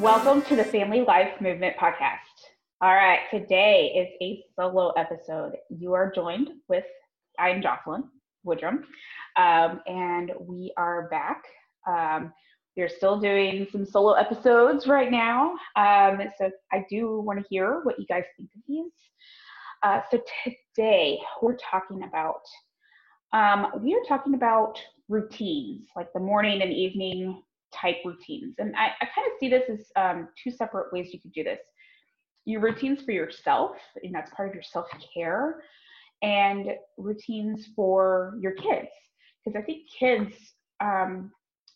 Welcome to the Family Life Movement Podcast. All right, today is a solo episode. You are joined with, I'm Jocelyn Woodrum, um, and we are back. Um, we're still doing some solo episodes right now. Um, so I do want to hear what you guys think of these. Uh, so today we're talking about um, we are talking about routines, like the morning and evening type routines. And I, I kind of see this as um, two separate ways you could do this. Your routines for yourself, and that's part of your self care, and routines for your kids. Because I think kids, um,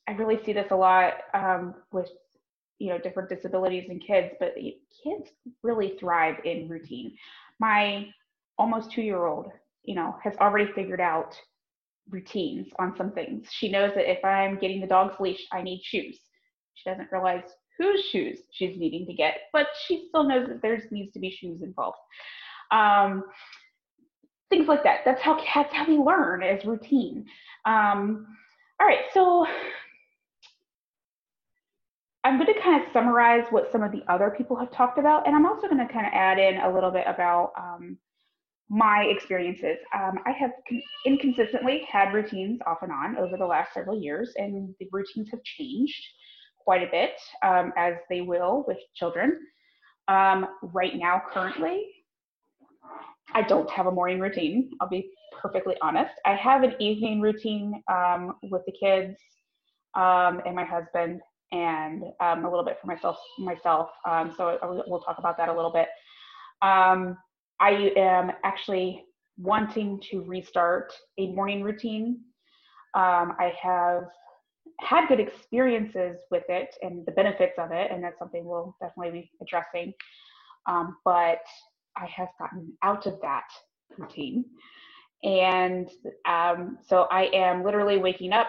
I really see this a lot um, with you know different disabilities in kids, but kids really thrive in routine. My almost two year old, you know, has already figured out routines on some things. She knows that if I'm getting the dog's leash, I need shoes. She doesn't realize whose shoes she's needing to get, but she still knows that there needs to be shoes involved. Um, things like that. That's how that's how we learn as routine. Um, all right, so I'm going to kind of summarize what some of the other people have talked about, and I'm also going to kind of add in a little bit about um, my experiences. Um, I have inconsistently had routines off and on over the last several years, and the routines have changed quite a bit, um, as they will with children. Um, right now, currently, I don't have a morning routine. I'll be perfectly honest. I have an evening routine um, with the kids um, and my husband, and um, a little bit for myself. Myself. so we'll talk about that a little bit. I am actually wanting to restart a morning routine. Um, I have had good experiences with it and the benefits of it, and that's something we'll definitely be addressing. Um, but I have gotten out of that routine. And um, so I am literally waking up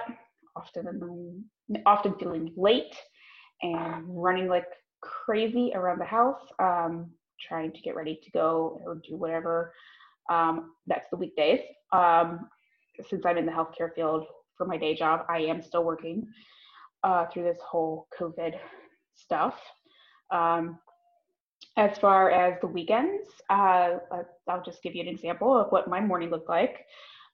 often, often feeling late and running like crazy around the house. Um, trying to get ready to go or do whatever. Um, that's the weekdays. Um, since I'm in the healthcare field for my day job, I am still working uh, through this whole COVID stuff. Um, as far as the weekends, uh, I'll just give you an example of what my morning looked like.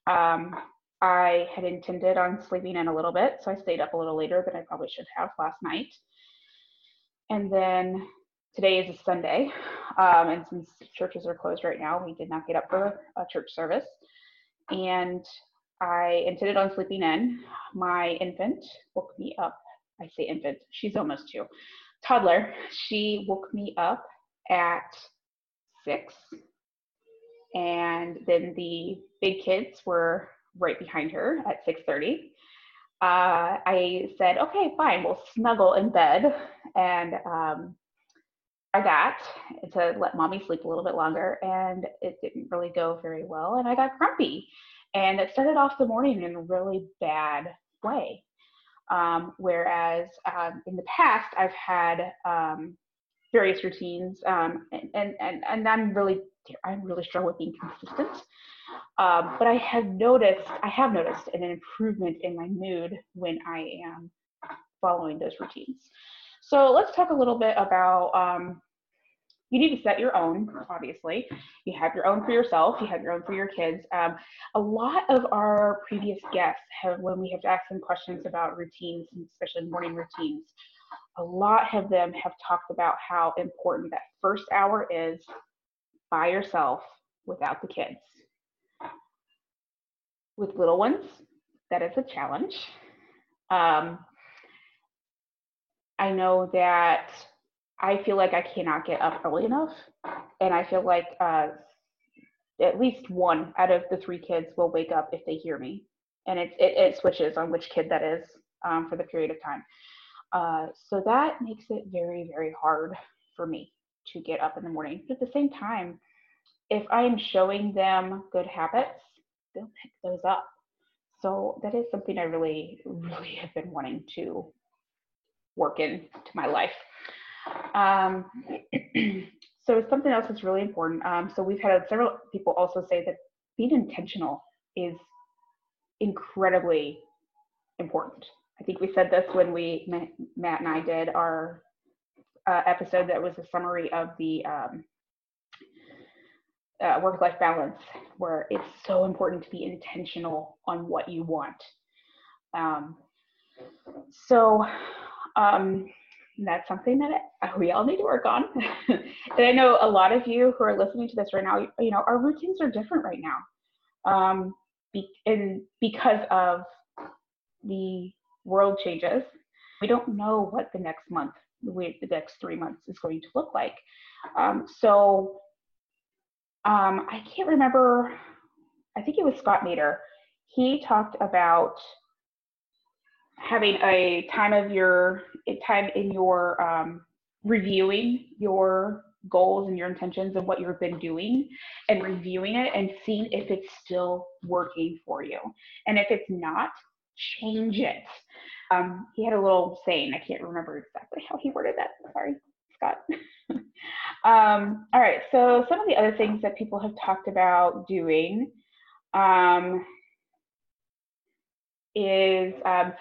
Um, I had intended on sleeping in a little bit, so I stayed up a little later than I probably should have last night. And then today is a Sunday, um, and since churches are closed right now, we did not get up for a church service. And I intended on sleeping in. My infant woke me up. I say infant, she's almost two. Toddler, she woke me up at six. And then the big kids were right behind her at 6:30. Uh, I said, okay, fine, we'll snuggle in bed. And um, that to let mommy sleep a little bit longer and it didn't really go very well and I got grumpy and it started off the morning in a really bad way. Um, whereas um, in the past I've had um, various routines um, and, and, and, and I'm really I'm really strong with being consistent. Um, but I have noticed I have noticed an improvement in my mood when I am following those routines. So let's talk a little bit about um, you need to set your own obviously. You have your own for yourself you have your own for your kids. Um, a lot of our previous guests have when we have asked them questions about routines especially morning routines a lot of them have talked about how important that first hour is by yourself without the kids. With little ones that is a challenge. Um, i know that I feel like I cannot get up early enough, and I feel like uh, at least one out of the three kids will wake up if they hear me, and it, it, it switches on which kid that is um, for the period of time. Uh, so that makes it very, very hard for me to get up in the morning. But at the same time, if I am showing them good habits, they'll pick those up. So that is something I really, really have been wanting to work into my life. Um, so something else that's really important. Um, so we've had several people also say that being intentional is incredibly important. I think we said this when we Matt and I did our uh, episode that was a summary of the um, uh, work-life balance, where it's so important to be intentional on what you want. Um, so um, that's something that we all need to work on. and I know a lot of you who are listening to this right now, you know, our routines are different right now. Um, be, and because of the world changes, we don't know what the next month, the next three months is going to look like. Um, so um, I can't remember, I think it was Scott Madeir. He talked about having a time of your time in your um, reviewing your goals and your intentions and what you've been doing and reviewing it and seeing if it's still working for you. And if it's not, change it. Um, he had a little saying, I can't remember exactly how he worded that. Sorry, Scott. um, all right, so some of the other things that people have talked about doing um, is um,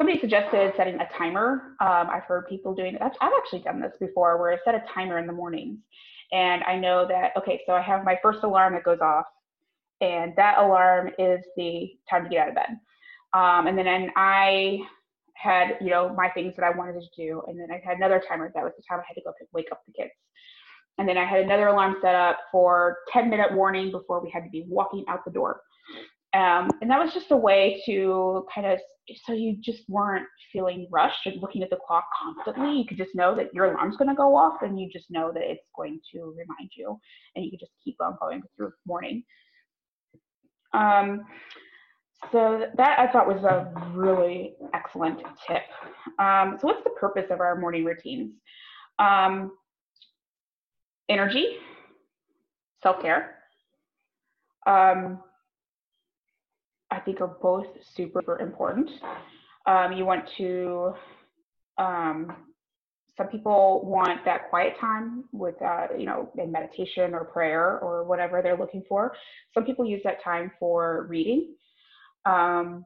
somebody suggested setting a timer. Um, I've heard people doing it. I've actually done this before where I set a timer in the mornings. And I know that, okay, so I have my first alarm that goes off, and that alarm is the time to get out of bed. Um, and then I had, you know, my things that I wanted to do. And then I had another timer. That was the time I had to go wake up the kids. And then I had another alarm set up for 10 minute warning before we had to be walking out the door. Um, and that was just a way to kind of, so you just weren't feeling rushed and looking at the clock constantly. You could just know that your alarm's going to go off and you just know that it's going to remind you and you could just keep on going through morning. Um, so that I thought was a really excellent tip. Um, so what's the purpose of our morning routines? Um, energy, self-care, um, I think are both super important. Um, you want to, um, some people want that quiet time with, uh, you know, in meditation or prayer or whatever they're looking for. Some people use that time for reading. Um,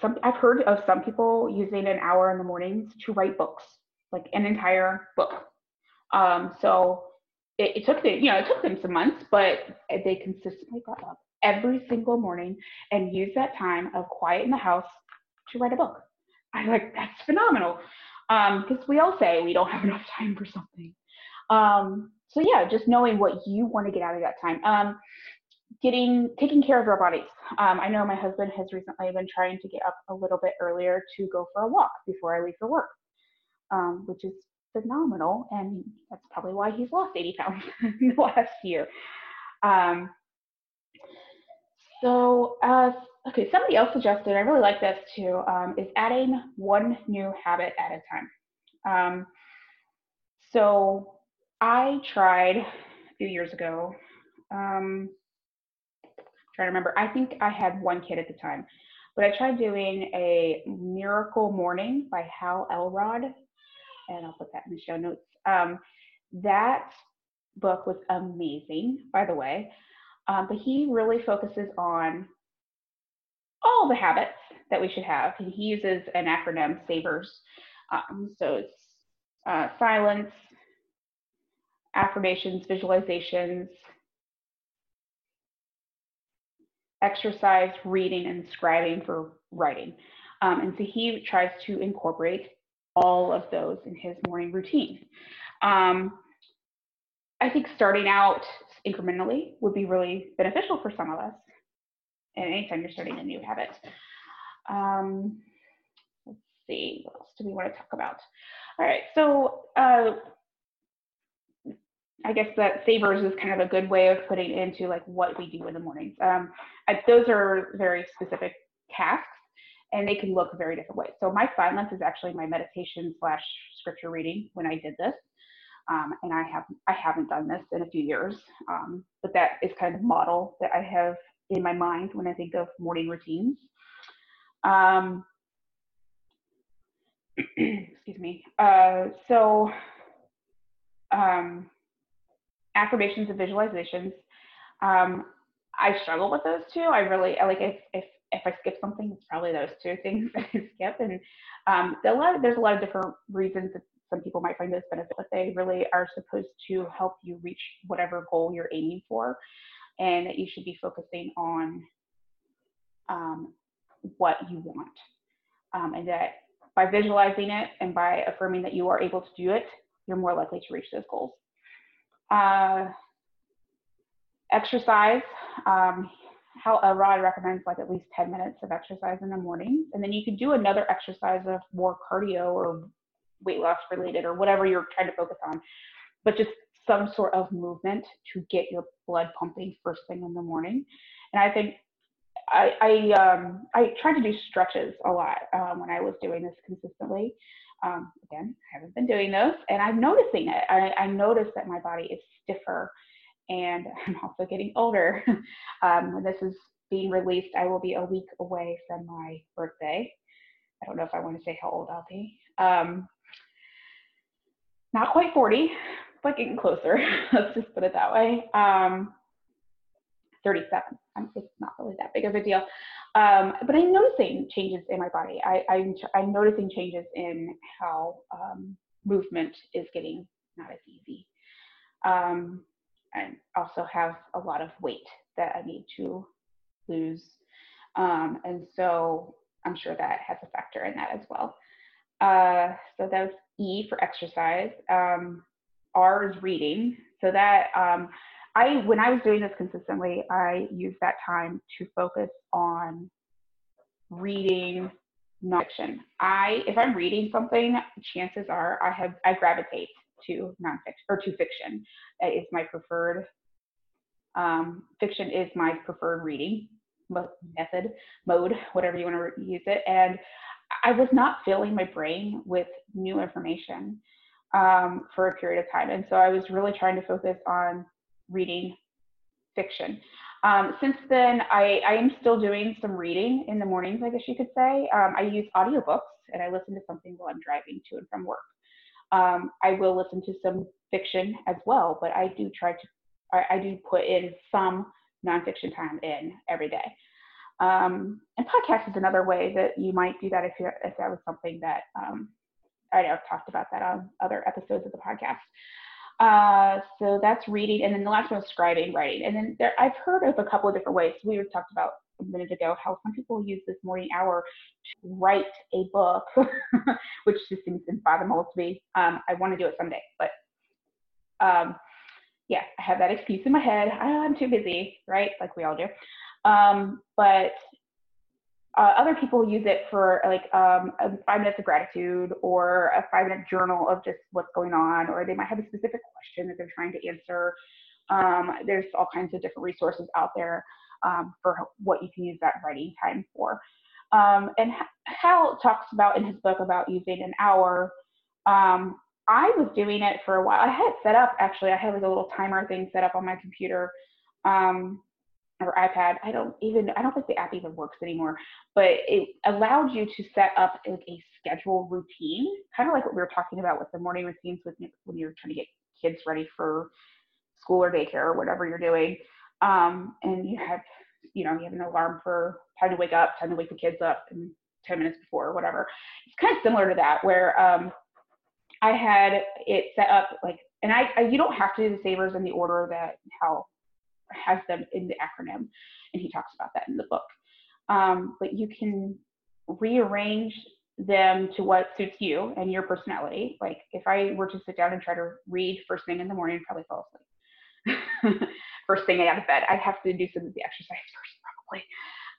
some, I've heard of some people using an hour in the mornings to write books, like an entire book. Um, so it, it took them, you know, it took them some months, but they consistently got up every single morning and use that time of quiet in the house to write a book. I like that's phenomenal because um, we all say we don't have enough time for something. Um, so yeah, just knowing what you want to get out of that time. Um, getting taking care of our bodies. Um, I know my husband has recently been trying to get up a little bit earlier to go for a walk before I leave for work, um, which is phenomenal, and that's probably why he's lost 80 pounds in the last year. Um, so, uh, okay, somebody else suggested, I really like this too, um, is adding one new habit at a time. Um, so, I tried a few years ago, um, trying to remember, I think I had one kid at the time, but I tried doing a Miracle Morning by Hal Elrod, and I'll put that in the show notes. Um, that book was amazing, by the way. Um, but he really focuses on all the habits that we should have. And he uses an acronym, SAVERS. Um, so it's uh, silence, affirmations, visualizations, exercise, reading, and scribing for writing. Um, and so he tries to incorporate all of those in his morning routine. Um, I think starting out incrementally would be really beneficial for some of us. And anytime you're starting a new habit. Um, let's see, what else do we want to talk about? All right, so uh, I guess that savers is kind of a good way of putting into like what we do in the mornings. Um, I, those are very specific tasks. and they can look very different ways. So my silence is actually my meditation slash scripture reading when I did this. Um, and I have I haven't done this in a few years, um, but that is kind of model that I have in my mind when I think of morning routines. Um, excuse me. Uh, so um, affirmations and visualizations. Um, I struggle with those two. I really like if if if I skip something, it's probably those two things I skip. And um, a lot, there's a lot of different reasons that some people might find this benefit, but they really are supposed to help you reach whatever goal you're aiming for. And that you should be focusing on um, what you want. Um, and that by visualizing it and by affirming that you are able to do it, you're more likely to reach those goals. Uh, exercise. Um, Hal uh, Rod recommends like at least 10 minutes of exercise in the morning. And then you can do another exercise of more cardio or weight loss related or whatever you're trying to focus on, but just some sort of movement to get your blood pumping first thing in the morning. And I think I I, um, I tried to do stretches a lot um, when I was doing this consistently. Um, again, I haven't been doing those, and I'm noticing it. I, I notice that my body is stiffer, and I'm also getting older. Um, when this is being released, I will be a week away from my birthday. I don't know if I want to say how old I'll be. Um, not quite 40, but getting closer. Let's just put it that way. Um, 37. it's not really that big of a deal. Um, but I'm noticing changes in my body. I, I'm, I'm noticing changes in how um, movement is getting not as easy. Um, I also have a lot of weight that I need to lose. Um, and so I'm sure that has a factor in that as well. Uh, so that was E for exercise. Um, R is reading. So that um, I, when I was doing this consistently, I used that time to focus on reading nonfiction. I, if I'm reading something, chances are I have I gravitate to nonfiction or to fiction. That is my preferred. Um, fiction is my preferred reading method, mode, whatever you want to use it, and I was not filling my brain with new information um, for a period of time. And so I was really trying to focus on reading fiction. Um, since then, I, I, am still doing some reading in the mornings, I guess you could say. Um, I use audiobooks and I listen to something while I'm driving to and from work. Um, I will listen to some fiction as well, but I do try to, I, I do put in some nonfiction time in every day. Um, and podcast is another way that you might do that if, you if that was something that um, I know I've talked about that on other episodes of the podcast. Uh, so that's reading, and then the last one is scribing, writing, and then there, I've heard of a couple of different ways. We were talked about a minute ago how some people use this morning hour to write a book, which just seems unfathomable to me. Um, I want to do it someday, but um, yeah, I have that excuse in my head. I'm too busy, right? Like we all do. Um, but uh, other people use it for like um, five minutes of gratitude or a five minute journal of just what's going on, or they might have a specific question that they're trying to answer. Um, there's all kinds of different resources out there um, for what you can use that writing time for. Um, and Hal talks about in his book about using an hour. Um, I was doing it for a while. I had set up actually. I had like a little timer thing set up on my computer um, or iPad. I don't even I don't think the app even works anymore, but it allowed you to set up like a schedule routine, kind of like what we were talking about with the morning routines with when you're trying to get kids ready for school or daycare or whatever you're doing. Um, and you have you know you have an alarm for time to wake up, time to wake the kids up, and 10 minutes before or whatever. It's kind of similar to that where um, I had it set up like, and I, I you don't have to do the savers in the order that Hal has them in the acronym, and he talks about that in the book. Um, but you can rearrange them to what suits you and your personality. Like if I were to sit down and try to read first thing in the morning, I'd probably fall asleep. first thing I got out of bed, I'd have to do some of the exercise first, probably.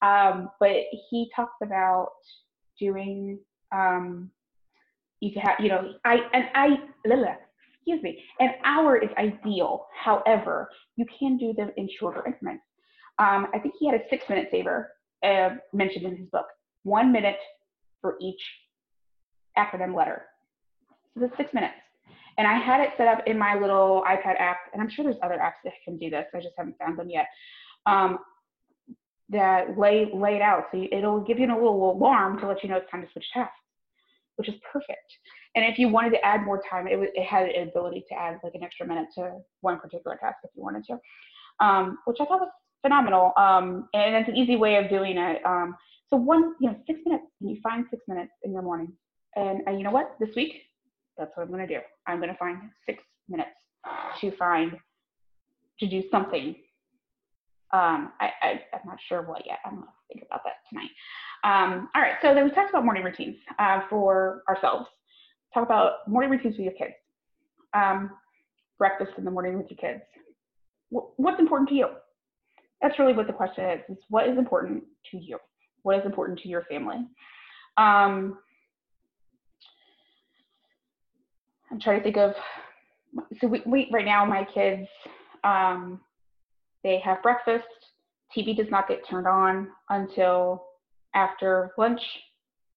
Um, but he talks about doing. Um, you can have, you know, I and I excuse me, an hour is ideal. However, you can do them in shorter increments. Um, I think he had a six minute saver uh, mentioned in his book. one minute for each acronym letter. So that's six minutes. And I had it set up in my little iPad app, and I'm sure there's other apps that can do this. I just haven't found them yet. Um, that lay it out, so it'll give you a little alarm to let you know it's time to switch tasks, which is perfect. And if you wanted to add more time, it, it had an ability to add like an extra minute to one particular task if you wanted to, um, which I thought was phenomenal. Um, and it's an easy way of doing it. Um, so one, you know, six minutes, and you find six minutes in your morning. And, and you know what? This week, that's what I'm going to do. I'm going to find six minutes to find to do something. Um, I, I, am not sure what yet. I'm going to think about that tonight. Um, all right. So then we talked about morning routines uh, for ourselves. Talk about morning routines with your kids. Um, breakfast in the morning with your kids. what's important to you? That's really what the question is, is what is important to you? What is important to your family? Um, I'm trying to think of, so we, we right now my kids, um, they have breakfast. TV does not get turned on until after lunch.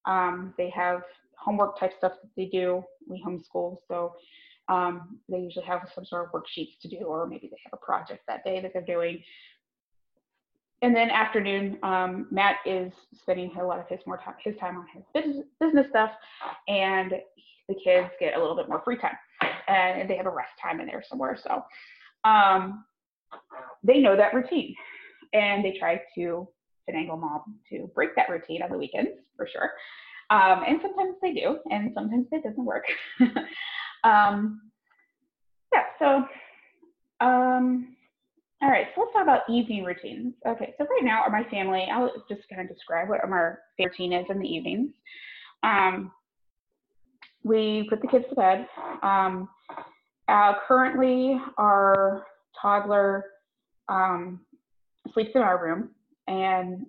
Um, they have homework type stuff that they do. We homeschool, so um, they usually have some sort of worksheets to do, or maybe they have a project that day that they're doing and then afternoon, um, Matt is spending a lot of his more time, his time on his business, stuff, and the kids get a little bit more free time, and they have a rest time in there somewhere. So um, they know that routine, and they try to finagle mom to break that routine on the weekends for sure. Um, and sometimes they do, and sometimes it doesn't work. um, yeah, so um, all right, so let's talk about evening routines. Okay, so right now, my family, I'll just kind of describe what our routine is in the evenings. Um, we put the kids to bed. Um, uh, currently, our toddler um, sleeps in our room, and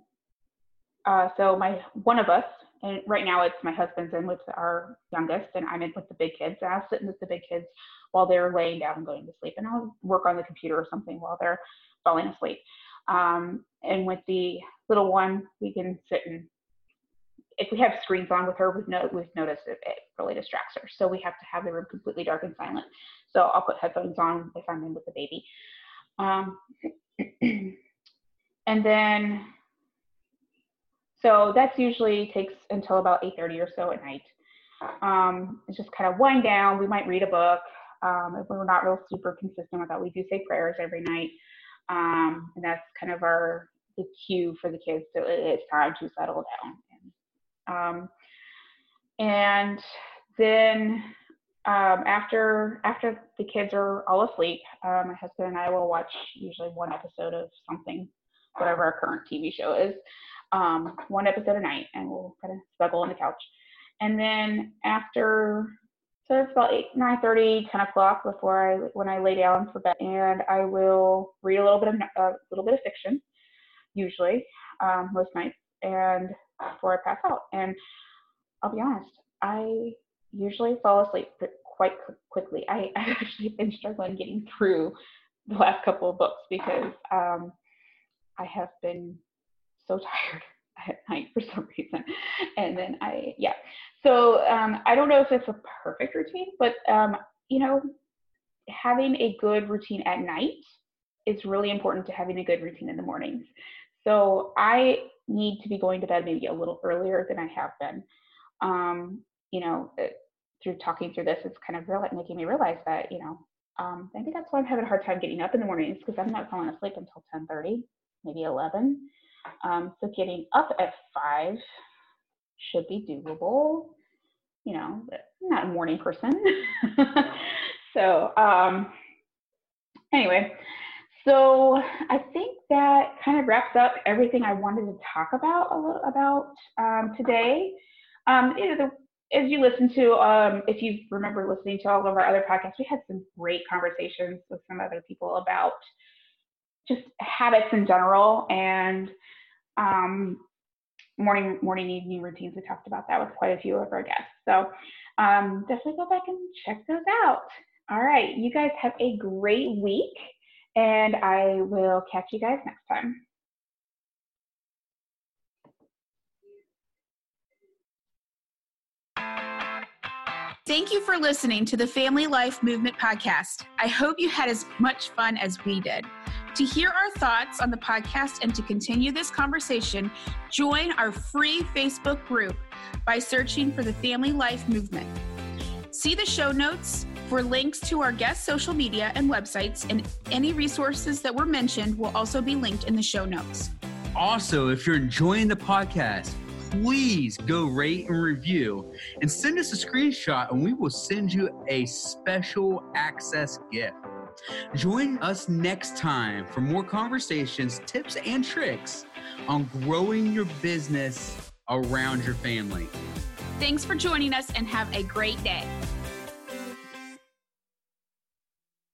uh, so my one of us, and right now it's my husband's in with our youngest, and I'm in with the big kids. And I'll sit with the big kids while they're laying down and going to sleep. And I'll work on the computer or something while they're falling asleep. Um, and with the little one, we can sit and if we have screens on with her, we've, no, we've noticed that it really distracts her. So we have to have the room completely dark and silent. So I'll put headphones on if I'm in with the baby. Um, and then, so that's usually takes until about 8.30 or so at night. Um, it's just kind of wind down. We might read a book. Um, if we're not real super consistent with that, we do say prayers every night. Um, and that's kind of our the cue for the kids to it's time to settle down. Um, and then um, after after the kids are all asleep, uh, my husband and I will watch usually one episode of something, whatever our current TV show is, um, one episode a night, and we'll kind of snuggle on the couch. And then after so it's about 8, 9 30, 10 o'clock before I when I lay down for bed, and I will read a little bit of a little bit of fiction, usually um, most nights, and before I pass out. And I'll be honest, I usually fall asleep quite quickly. I, I've actually been struggling getting through the last couple of books because um, I have been so tired at night for some reason. And then I, yeah. So um, I don't know if it's a perfect routine, but um, you know, having a good routine at night is really important to having a good routine in the mornings. So I need to be going to bed maybe a little earlier than I have been. Um, you know, uh, through talking through this, it's kind of real, making me realize that, you know, um, think that's why I'm having a hard time getting up in the mornings because I'm not falling asleep until 10:30, maybe 11. Um, so getting up at five should be doable. You know, I'm not a morning person. so um, anyway, so I think that kind of wraps up everything I wanted to talk about a little about um, today. Um, you know, the, as you listen to, um, if you remember listening to all of our other podcasts, we had some great conversations with some other people about just habits in general and um, morning morning evening routines. We talked about that with quite a few of our guests. So um, definitely go back and check those out. All right, you guys have a great week, and I will catch you guys next time. Thank you for listening to the Family Life Movement Podcast. I hope you had as much fun as we did. To hear our thoughts on the podcast and to continue this conversation, join our free Facebook group by searching for the Family Life Movement. See the show notes for links to our guest social media and websites, and any resources that were mentioned will also be linked in the show notes. Also, if you're enjoying the podcast, please go rate and review and send us a screenshot, and we will send you a special access gift. Join us next time for more conversations, tips, and tricks on growing your business around your family. Thanks for joining us and have a great day.